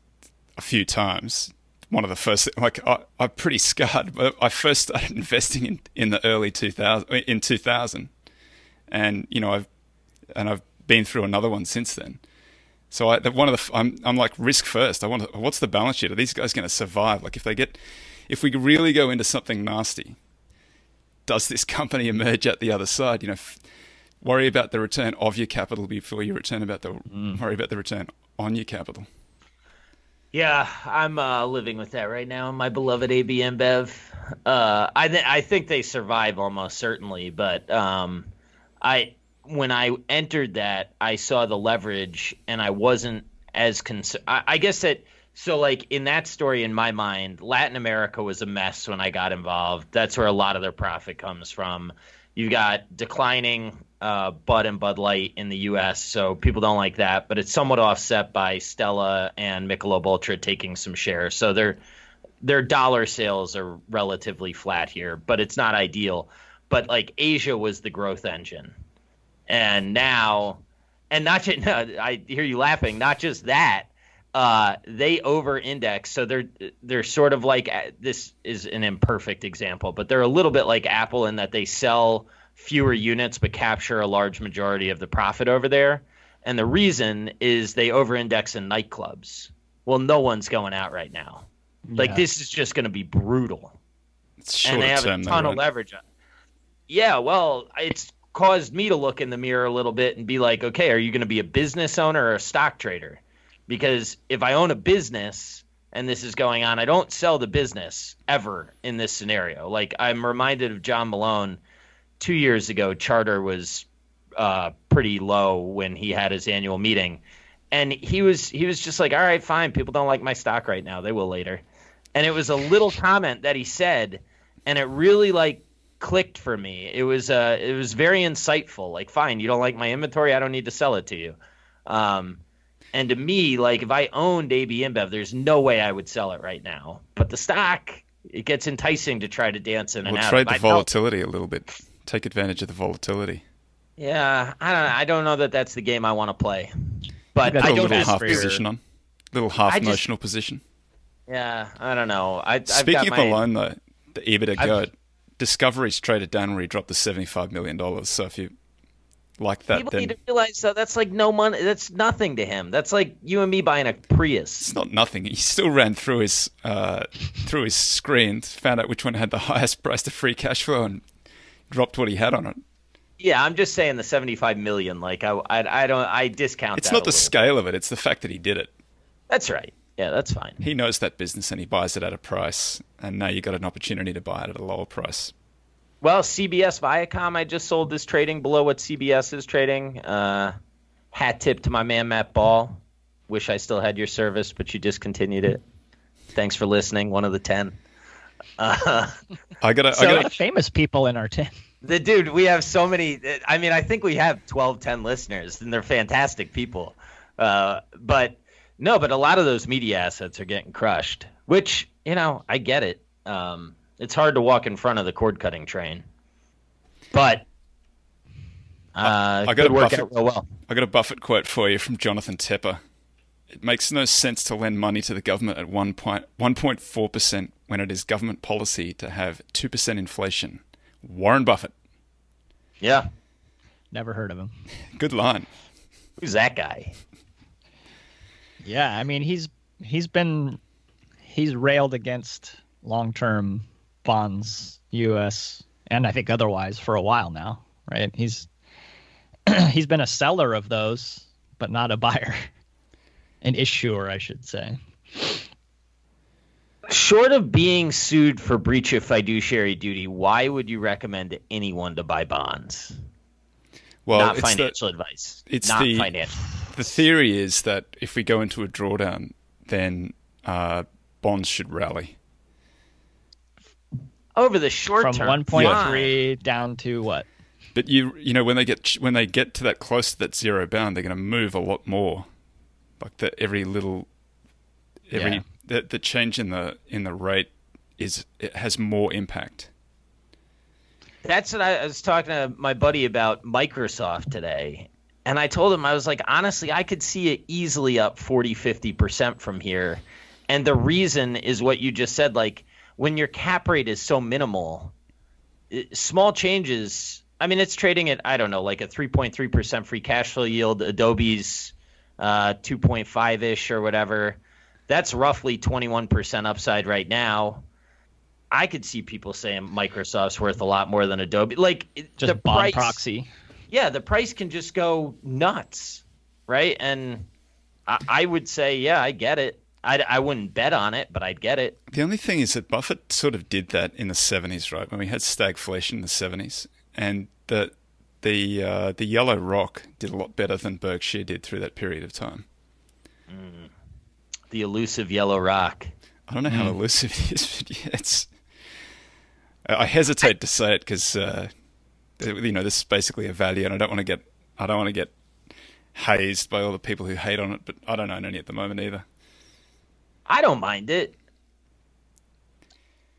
Speaker 1: a few times, one of the first, like I, I'm pretty scarred. But I first started investing in, in the early 2000, in 2000, and you know I've and I've been through another one since then. So I, one of the, I'm, I'm like risk first. I want to, what's the balance sheet? Are these guys going to survive? Like if they get, if we really go into something nasty, does this company emerge at the other side? You know, f- worry about the return of your capital before you return about the worry about the return on your capital.
Speaker 3: Yeah, I'm uh, living with that right now. My beloved AB InBev. Uh, I th- I think they survive almost certainly, but um, I when I entered that, I saw the leverage, and I wasn't as concerned. I-, I guess that so like in that story in my mind, Latin America was a mess when I got involved. That's where a lot of their profit comes from. You've got declining uh, Bud and Bud Light in the U.S., so people don't like that. But it's somewhat offset by Stella and Michelob Ultra taking some shares. So their their dollar sales are relatively flat here, but it's not ideal. But like Asia was the growth engine, and now, and not just no, I hear you laughing. Not just that, uh, they over-index. So they're they're sort of like this is an imperfect example, but they're a little bit like Apple in that they sell fewer units but capture a large majority of the profit over there. And the reason is they over-index in nightclubs. Well, no one's going out right now. Like
Speaker 2: Yeah.
Speaker 3: this is just going to be brutal
Speaker 1: It's
Speaker 3: and they have a
Speaker 1: though,
Speaker 3: ton of leverage. on- Yeah, well, it's caused me to look in the mirror a little bit and be like, okay, are you going to be a business owner or a stock trader? Because if I own a business and this is going on, I don't sell the business ever in this scenario. Like I'm reminded of John Malone two years ago. Charter was uh, pretty low when he had his annual meeting, and he was he was just like, all right, fine. People don't like my stock right now. They will later. And it was a little comment that he said, and it really like clicked for me. It was uh, it was very insightful. Like, fine, you don't like my inventory, I don't need to sell it to you. Um, and to me, like if I owned AB InBev, there's no way I would sell it right now. But the stock, it gets enticing to try to dance in and
Speaker 1: We'll
Speaker 3: out.
Speaker 1: trade the volatility a little bit. Take advantage of the volatility.
Speaker 3: Yeah, I don't. I don't know that that's the game I want to play. But I
Speaker 1: a
Speaker 3: don't
Speaker 1: little
Speaker 2: have
Speaker 1: half position on. Little half
Speaker 3: just-
Speaker 1: notional position.
Speaker 3: Yeah, I don't know. I, I've
Speaker 1: Speaking
Speaker 3: got
Speaker 1: of
Speaker 3: my,
Speaker 1: alone though, the EBITDA
Speaker 3: I've-
Speaker 1: Discovery's traded down where he dropped the seventy-five million dollars. So if you like that,
Speaker 3: People
Speaker 1: then
Speaker 3: need to realize though that's like no money. That's nothing to him. That's like you and me buying a Prius.
Speaker 1: it's not nothing. He still ran through his uh, through his screen, found out which one had the highest price to free cash flow, and dropped what he had on it.
Speaker 3: Yeah, I'm just saying the 75 million. Like I, I, I don't. I discount.
Speaker 1: It's not the scale of it; it's the fact that he did it.
Speaker 3: That's right. Yeah, that's fine.
Speaker 1: He knows that business and he buys it at a price, and now you got an opportunity to buy it at a lower price.
Speaker 3: Well, CBS Viacom, I just sold this trading below what CBS is trading. Uh, hat tip to my man Matt Ball. Wish I still had your service, but you discontinued it. Thanks for listening. One of the ten. Uh,
Speaker 1: I gotta,
Speaker 3: So-
Speaker 1: I
Speaker 2: A
Speaker 1: gotta,
Speaker 2: famous people in our team.
Speaker 3: the dude, we have so many. I mean, I think we have 12, 10 listeners, and they're fantastic people. Uh, but no, but a lot of those media assets are getting crushed. Which you know, I get it. Um, it's hard to walk in front of the cord cutting train, but uh,
Speaker 1: I got
Speaker 3: could
Speaker 1: a
Speaker 3: work
Speaker 1: Buffett-
Speaker 3: out real well.
Speaker 1: I got a Buffett quote for you from Jonathan Tepper. It makes no sense to lend money to the government at 1.4% when it is government policy to have 2% inflation. Warren Buffett.
Speaker 3: Yeah,
Speaker 2: Never heard of him.
Speaker 1: Good line.
Speaker 3: who's that guy?
Speaker 2: Yeah, I mean he's he's been he's railed against long-term bonds, U.S. and I think otherwise for a while now, right? He's he's been a seller of those, but not a buyer, an issuer, I should say.
Speaker 3: Short of being sued for breach of fiduciary duty, why would you recommend to anyone to buy bonds?
Speaker 1: Well,
Speaker 3: not
Speaker 1: it's the,
Speaker 3: financial advice.
Speaker 1: it's
Speaker 3: not
Speaker 1: the-
Speaker 3: financial.
Speaker 1: the theory is that if we go into a drawdown, then uh, bonds should rally.
Speaker 3: Over the short
Speaker 2: From
Speaker 3: term,
Speaker 2: 1.3 down to what?
Speaker 1: But you, you know, when they get when they get to that close to that zero bound, they're going to move a lot more. Like that, every little, every
Speaker 2: Yeah.
Speaker 1: the, the change in the in the rate is it has more impact.
Speaker 3: That's what I, I was talking to my buddy about Microsoft today. And I told him, I was like, honestly, I could see it easily up 40, 50% from here. And the reason is what you just said. Like, when your cap rate is so minimal, small changes. I mean, it's trading at, I don't know, like a 3.3% free cash flow yield. Adobe's uh, 2.5 ish or whatever. That's roughly 21% upside right now. I could see people saying Microsoft's worth a lot more than Adobe. Like
Speaker 2: Just
Speaker 3: the
Speaker 2: bond
Speaker 3: price,
Speaker 2: proxy.
Speaker 3: Yeah, the price can just go nuts, right? And I, I would say, yeah, I get it. I, I wouldn't bet on it, but I'd get it.
Speaker 1: The only thing is that Buffett sort of did that in the seventies, right? When we had stagflation in the seventies, and the the uh, the yellow rock did a lot better than Berkshire did through that period of time.
Speaker 3: The elusive yellow rock.
Speaker 1: I don't know how elusive it is, but yeah, it's. I I hesitate to say it because uh, you know this is basically a value, and I don't want to get I don't want to get hazed by all the people who hate on it. But I don't own any at the moment either.
Speaker 3: I don't mind it.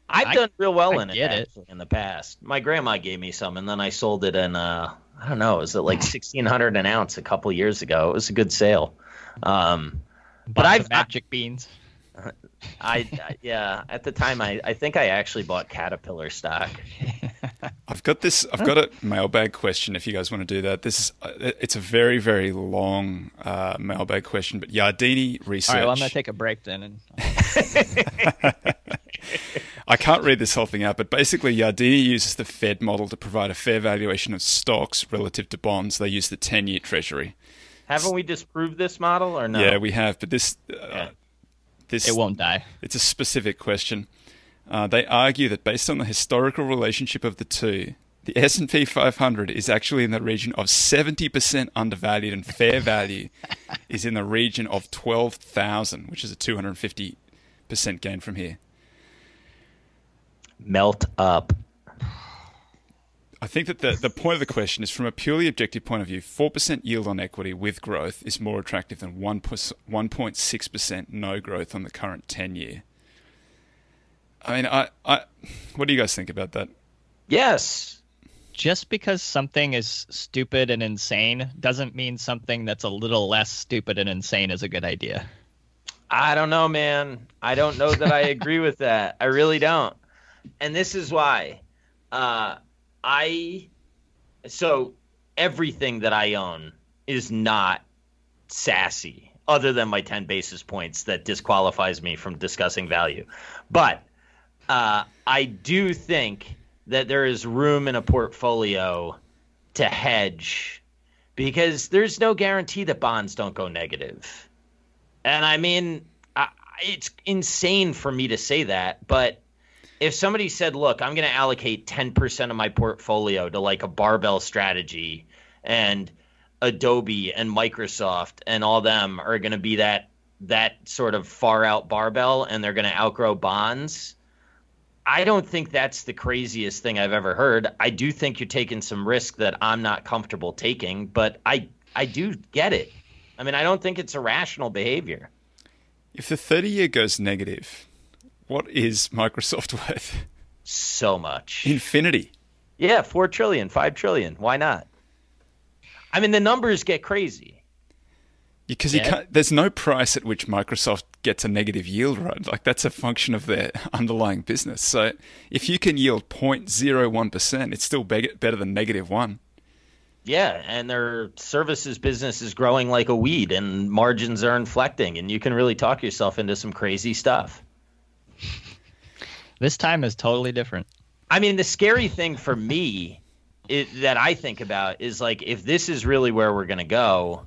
Speaker 3: I've
Speaker 2: I-
Speaker 3: done real well
Speaker 2: I
Speaker 3: in it,
Speaker 2: get it.
Speaker 3: actually, in the past. My grandma gave me some, and then I sold it in uh, I don't know, was it like sixteen hundred an ounce a couple years ago? It was a good sale. Um,
Speaker 2: But
Speaker 3: I've-
Speaker 2: I've magic beans.
Speaker 3: I, I yeah, at the time I, I think I actually bought Caterpillar stock.
Speaker 1: I've got this. I've got a mailbag question. If you guys want to do that, this is uh, it's a very very long uh, mailbag question. But Yardeni research.
Speaker 2: All right, well, I'm gonna take a break then. And
Speaker 1: I can't read this whole thing out, but basically, Yardeni uses the Fed model to provide a fair valuation of stocks relative to bonds. They use the 10 year treasury.
Speaker 3: Haven't we disproved this model or no?
Speaker 1: Yeah, we have, but this. Uh,
Speaker 3: Okay.
Speaker 1: this
Speaker 2: it won't die.
Speaker 1: It's a specific question. Uh, they argue that based on the historical relationship of the two, the S&P 500 is actually in the region of 70% undervalued and fair value is in the region of 12,000, which is a 250% gain from here.
Speaker 3: Melt up.
Speaker 1: I think that the, the point of the question is from a purely objective point of view, 4% yield on equity with growth is more attractive than 1.6% no growth on the current 10 year. I mean, I, I, what do you guys think about that?
Speaker 3: Yes.
Speaker 2: Just because something is stupid and insane doesn't mean something that's a little less stupid and insane is a good idea.
Speaker 3: I don't know, man. I don't know that I agree with that. I really don't. And this is why. Uh, I so everything that I own is not sassy other than my 10 basis points that disqualifies me from discussing value. But uh, I do think that there is room in a portfolio to hedge because there's no guarantee that bonds don't go negative. And I mean, I, it's insane for me to say that, but if somebody said, "Look, I'm going to allocate 10% of my portfolio to like a barbell strategy and Adobe and Microsoft and all them are going to be that that sort of far out barbell and they're going to outgrow bonds." I don't think that's the craziest thing I've ever heard. I do think you're taking some risk that I'm not comfortable taking, but I I do get it. I mean, I don't think it's irrational behavior.
Speaker 1: If the 30 year goes negative, what is Microsoft worth?
Speaker 3: So much.
Speaker 1: Infinity.
Speaker 3: Yeah, four trillion, five trillion. Why not? I mean, the numbers get crazy.
Speaker 1: Because you
Speaker 2: Yeah.
Speaker 1: can't, there's no price at which Microsoft gets a negative yield, right? Like that's a function of their underlying business. So if you can yield 0.01%, it's still better than negative one.
Speaker 3: Yeah, and their services business is growing like a weed, and margins are inflecting, and you can really talk yourself into some crazy stuff.
Speaker 2: This time is totally different.
Speaker 3: I mean, the scary thing for me it, that I think about is like if this is really where we're going to go,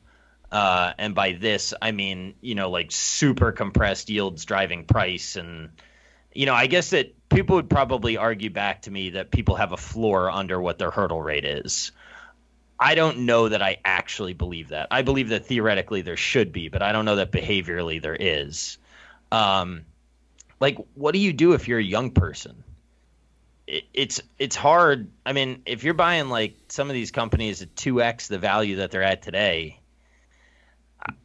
Speaker 3: uh, and by this I mean you know like super compressed yields driving price, and you know I guess that people would probably argue back to me that people have a floor under what their hurdle rate is. I don't know that I actually believe that. I believe that theoretically there should be, but I don't know that behaviorally there is. Um, like, what do you do if you're a young person? it, it's it's hard. I mean, if you're buying like some of these companies at two x the value that they're at today,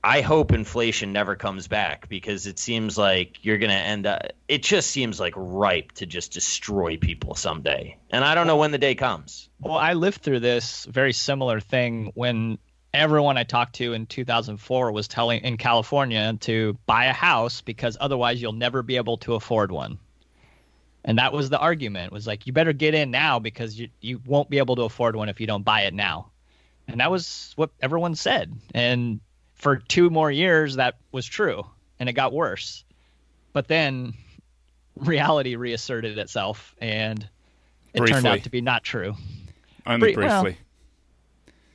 Speaker 3: I hope inflation never comes back because it seems like you're going to end up. It just seems like ripe to just destroy people someday, and I don't know when the day comes.
Speaker 2: Well, I lived through this very similar thing when everyone I talked to in 2004 was telling in California to buy a house because otherwise you'll never be able to afford one. And that was the argument was like you better get in now because you you won't be able to afford one if you don't buy it now. And that was what everyone said. And for two more years that was true and it got worse. But then reality reasserted itself and it turned out to be not true
Speaker 1: Only
Speaker 2: Pretty- well,
Speaker 1: briefly.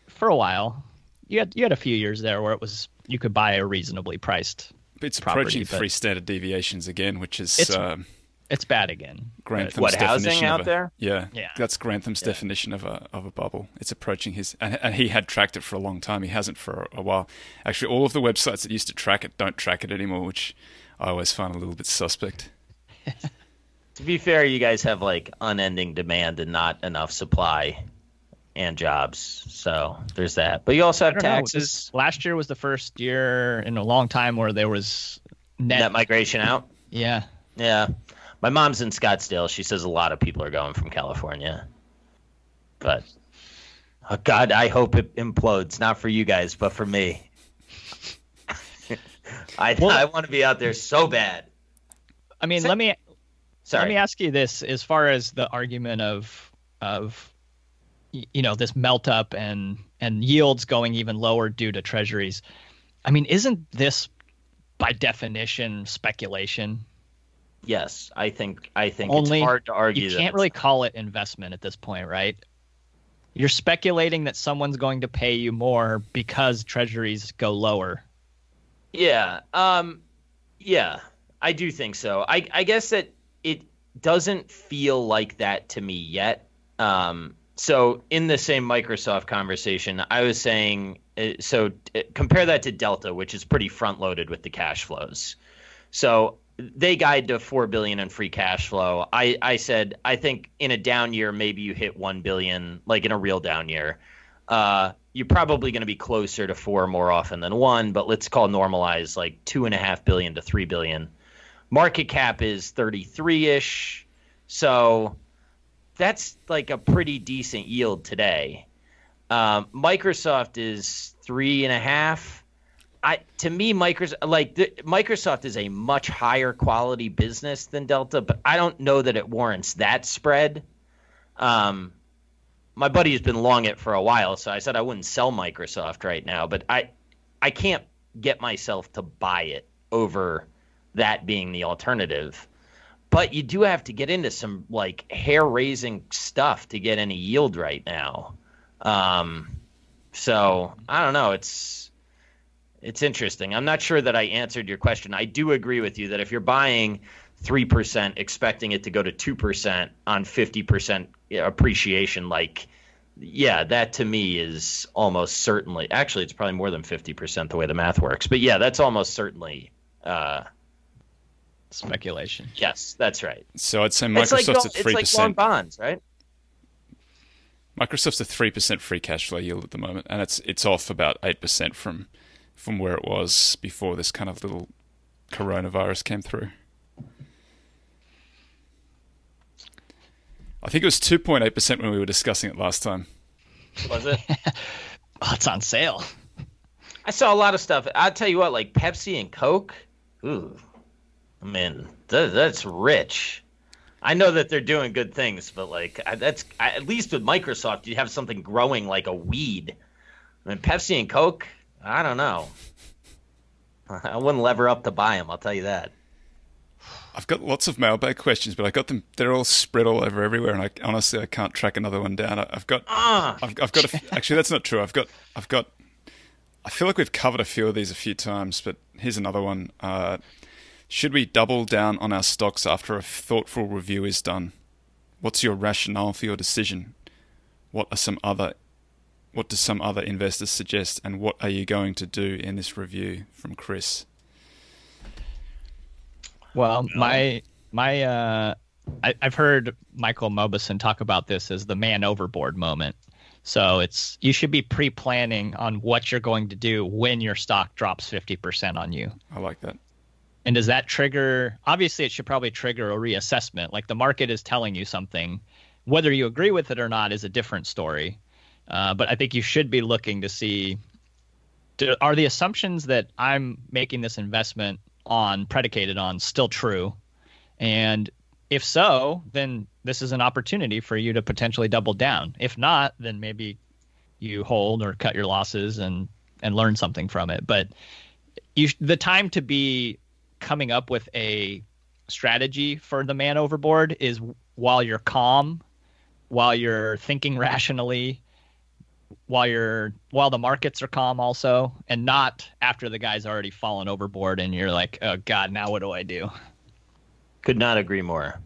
Speaker 2: for a while. You had you had a few years there where it was you could buy a reasonably priced.
Speaker 1: it's
Speaker 2: property,
Speaker 1: approaching three standard deviations again, which is
Speaker 2: It's-
Speaker 1: um,
Speaker 2: It's bad again.
Speaker 1: Grantham.
Speaker 3: What,
Speaker 1: definition
Speaker 3: housing
Speaker 1: of
Speaker 3: out
Speaker 1: a-
Speaker 3: there?
Speaker 1: Yeah,
Speaker 2: Yeah.
Speaker 1: That's Grantham's definition of a of a bubble. It's approaching his, and, and he had tracked it for a long time. He hasn't for a, a while. Actually, all of the websites that used to track it don't track it anymore, which I always find a little bit suspect.
Speaker 3: To be fair, you guys have like unending demand and not enough supply and jobs, so there's that. But you also have
Speaker 2: don't know,
Speaker 3: taxes,
Speaker 2: last year was the first year in a long time where there was net.
Speaker 3: net migration out.
Speaker 2: yeah.
Speaker 3: Yeah. My mom's in Scottsdale. She says a lot of people are going from California. But oh God, I hope it implodes. Not for you guys, but for me. I
Speaker 2: Well-
Speaker 3: I want to be out there so bad.
Speaker 2: I mean,
Speaker 3: Say-
Speaker 2: let me
Speaker 3: Sorry.
Speaker 2: let me ask you this: as far as the argument of of you know this melt up and and yields going even lower due to treasuries, I mean, isn't this by definition speculation?
Speaker 3: yes, I think I think
Speaker 2: Only
Speaker 3: it's hard to argue.
Speaker 2: you can't really call it investment at this point, right? You're speculating that someone's going to pay you more because treasuries go lower.
Speaker 3: Yeah. Um yeah, I do think so. I I guess that it doesn't feel like that to me yet. Um so in the same Microsoft conversation, I was saying uh, so uh, compare that to Delta, which is pretty front loaded with the cash flows. So they guide to four billion in free cash flow. I I said I think in a down year maybe you hit one billion, like in a real down year. Uh, you're probably going to be closer to four more often than one, but let's call normalize like two and a half billion to three billion. Market cap is 33 ish, so that's like a pretty decent yield today. Um, Microsoft is three and a half. I to me, Microsoft like the, Microsoft is a much higher quality business than Delta, but I don't know that it warrants that spread. Um, my buddy has been long it for a while, so I said I wouldn't sell Microsoft right now, but I I can't get myself to buy it over that being the alternative. But you do have to get into some like hair raising stuff to get any yield right now. Um, so I don't know. It's it's interesting. I'm not sure that I answered your question. I do agree with you that if you're buying three percent, expecting it to go to two percent on fifty percent appreciation, like yeah, that to me is almost certainly. Actually, it's probably more than fifty percent the way the math works. But yeah, that's almost certainly. Uh,
Speaker 2: Speculation.
Speaker 3: yes, that's right.
Speaker 1: So I'd say Microsoft's
Speaker 3: It's like,
Speaker 1: Microsoft's
Speaker 3: it's
Speaker 1: at three
Speaker 3: like long bonds, right?
Speaker 1: Microsoft's a three percent free cash flow yield at the moment, and it's it's off about eight percent from from where it was before this kind of little coronavirus came through. I think it was two point eight percent when we were discussing it last time.
Speaker 3: Was it?
Speaker 2: Oh, it's on sale.
Speaker 3: I saw a lot of stuff. I'll tell you what, like Pepsi and Coke. Ooh, I mean, th- that's rich. I know that they're doing good things, but like I- that's I, at least with Microsoft, you have something growing like a weed. I mean, Pepsi and Coke. I don't know. I wouldn't lever up to buy them. I'll tell you that.
Speaker 1: I've got lots of mailbag questions, but I got them. They're all spread all over everywhere, and I honestly I can't track another one down. I, I've got.
Speaker 3: Ah,
Speaker 1: I've, I've got. A, actually, that's not true. I've got. I've got. I feel like we've covered a few of these a few times, but here's another one. Uh, should we double down on our stocks after a thoughtful review is done? What's your rationale for your decision? What are some other what do some other investors suggest and what are you going to do in this review from Chris?
Speaker 2: Well, my my uh, I, I've heard Michael Mauboussin talk about this as the man overboard moment. So it's you should be pre-planning on what you're going to do when your stock drops fifty percent on you.
Speaker 1: I like that.
Speaker 2: And does that trigger? Obviously, it should probably trigger a reassessment. Like the market is telling you something, whether you agree with it or not is a different story. Uh, but I think you should be looking to see do, are the assumptions that I'm making this investment on predicated on still true, and if so, then this is an opportunity for you to potentially double down. If not, then maybe you hold or cut your losses and and learn something from it. But you the time to be coming up with a strategy for the man overboard is while you're calm, while you're thinking rationally, while you're while the markets are calm also, and not after the guy's already fallen overboard and you're like, oh god, now what do I do?
Speaker 3: Could not agree more.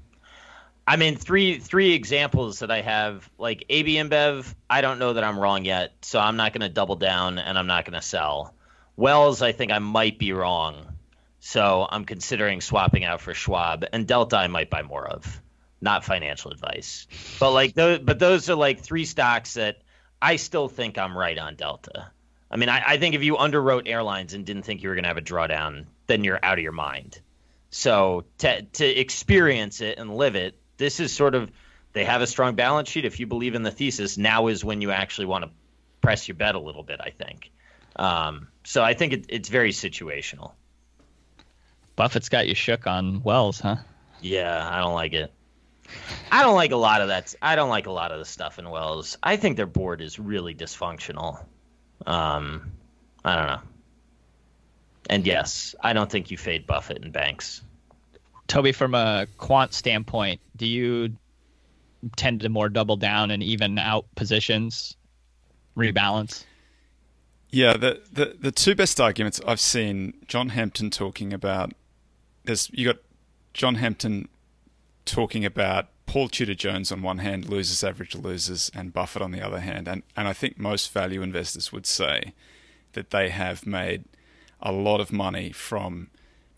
Speaker 3: I mean, three three examples that I have, like AB InBev. I don't know that I'm wrong yet, so I'm not going to double down and I'm not going to sell. Wells, I think I might be wrong, so I'm considering swapping out for Schwab. And Delta, I might buy more of. Not financial advice, but like those. But those are like three stocks that I still think I'm right on Delta. I mean, I, I think if you underwrote airlines and didn't think you were going to have a drawdown, then you're out of your mind. So to to experience it and live it, this is sort of they have a strong balance sheet. If you believe in the thesis, now is when you actually want to press your bet a little bit. I think. Um, so I think it, it's very situational.
Speaker 2: Buffett's got you shook on Wells, huh?
Speaker 3: Yeah, I don't like it. I don't like a lot of that. I don't like a lot of the stuff in Wells. I think their board is really dysfunctional. Um, I don't know. And yes, I don't think you fade Buffett and Banks.
Speaker 2: Toby, from a quant standpoint, do you tend to more double down and even out positions, rebalance?
Speaker 1: Yeah, the, the the two best arguments I've seen John Hempton talking about there's you got John Hempton talking about Paul Tudor Jones on one hand, losers average losers, and Buffett on the other hand, and and I think most value investors would say that they have made a lot of money from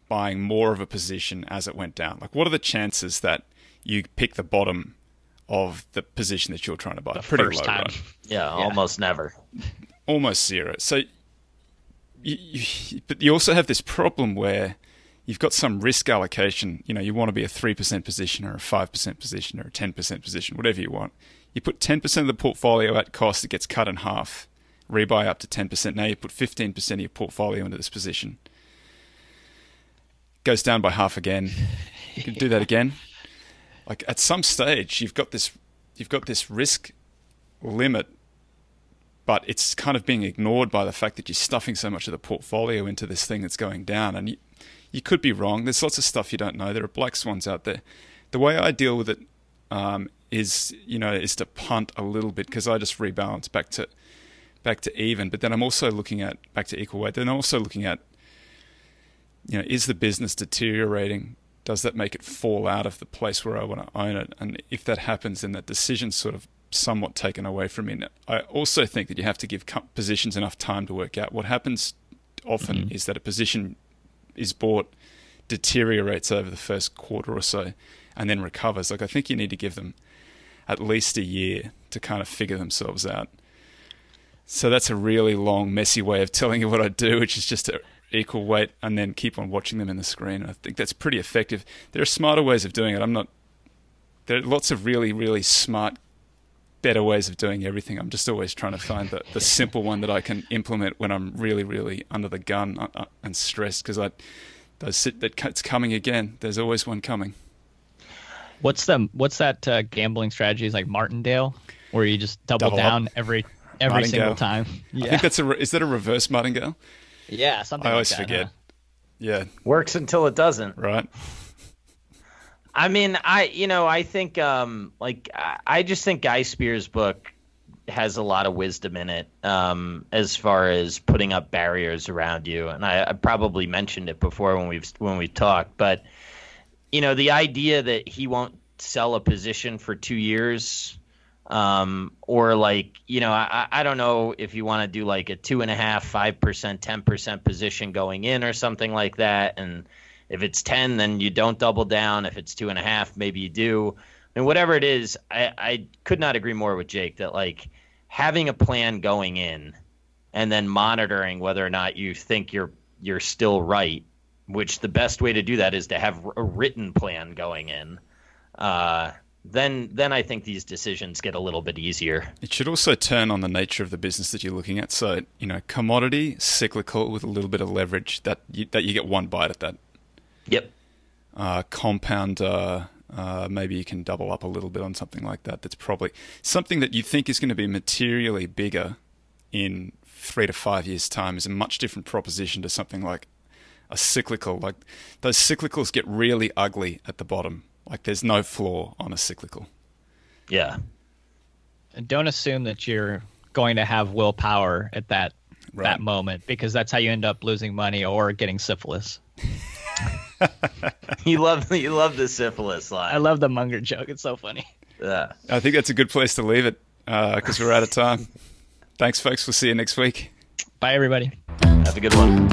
Speaker 1: buying more of a position as it went down? Like, what are the chances that you pick the bottom of the position that you're trying to buy?
Speaker 2: The
Speaker 1: Pretty
Speaker 2: first
Speaker 1: low,
Speaker 2: time.
Speaker 1: right?
Speaker 3: Yeah, almost never.
Speaker 1: almost zero. So, you, you, but you also have this problem where you've got some risk allocation. You know, you want to be a three percent position or a five percent position or a ten percent position, whatever you want. You put ten percent of the portfolio at cost, it gets cut in half. Rebuy up to ten percent. Now you put fifteen percent of your portfolio into this position. Goes down by half again. You can do that again. Like at some stage, you've got this, you've got this risk limit but it's kind of being ignored by the fact that you're stuffing so much of the portfolio into this thing that's going down. And you, could be wrong. There's lots of stuff you don't know. There are black swans out there. The way I deal with it um, is, you know, is to punt a little bit because I just rebalance back to back to even. But then I'm also looking at back to equal weight. Then I'm also looking at, you know, is the business deteriorating? Does that make it fall out of the place where I want to own it? And if that happens, then that decision's sort of somewhat taken away from me. I also think that you have to give positions enough time to work out. What happens often mm-hmm. is that a position is bought, deteriorates over the first quarter or so, and then recovers. Like I think you need to give them at least a year to kind of figure themselves out. So that's a really long, messy way of telling you what I do, which is just to equal weight and then keep on watching them in the screen. I think that's pretty effective. There are smarter ways of doing it. I'm not. There are lots of really, really smart better ways of doing everything. I'm just always trying to find the, the simple one that I can implement when I'm really, really under the gun uh, uh, and stressed because I those that it's coming again. There's always one coming.
Speaker 2: What's the what's that uh, gambling strategy? Is like Martindale, where you just double, double down up. every every single time.
Speaker 1: Yeah. I think that's a is that a reverse Martingale?
Speaker 2: Yeah, something.
Speaker 1: I always
Speaker 2: like that,
Speaker 1: forget.
Speaker 2: Huh?
Speaker 1: Yeah,
Speaker 3: works until it doesn't.
Speaker 1: Right.
Speaker 3: I mean, I you know I think um like I just think Guy Spier's book has a lot of wisdom in it um, as far as putting up barriers around you, and I, I probably mentioned it before when we've when we talked, but you know the idea that he won't sell a position for two years um, or like you know I, I don't know if you want to do like a two and a half five percent ten percent position going in or something like that and if it's 10, then you don't double down. If it's two and a half, maybe you do. And whatever it is, I, I could not agree more with Jake that like having a plan going in and then monitoring whether or not you think you're you're still right, which the best way to do that is to have a written plan going in. Uh, then then I think these decisions get a little bit easier.
Speaker 1: It should also turn on the nature of the business that you're looking at. So you know, commodity, cyclical, with a little bit of leverage that you, that you get one bite at that.
Speaker 3: Yep.
Speaker 1: Uh, compounder, uh, maybe you can double up a little bit on something like that. That's probably something that you think is going to be materially bigger in three to five years' time is a much different proposition to something like a cyclical. Like those cyclicals get really ugly at the bottom. Like there's no floor on a cyclical.
Speaker 3: Yeah.
Speaker 2: And don't assume that you're going to have willpower at that right. that moment because that's how you end up losing money or getting syphilis.
Speaker 3: you love you love the syphilis line.
Speaker 2: I love the Munger joke. It's so funny.
Speaker 3: Yeah.
Speaker 1: I think that's a good place to leave it because uh, we're out of time. Thanks, folks. We'll see you next week.
Speaker 2: Bye, everybody.
Speaker 3: Have a good one.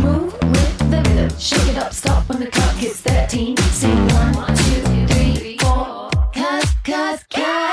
Speaker 5: Move with the rhythm. Shake it up, stop when the clock hits 13. Sing one, two, three, four. Cause, cause, cause.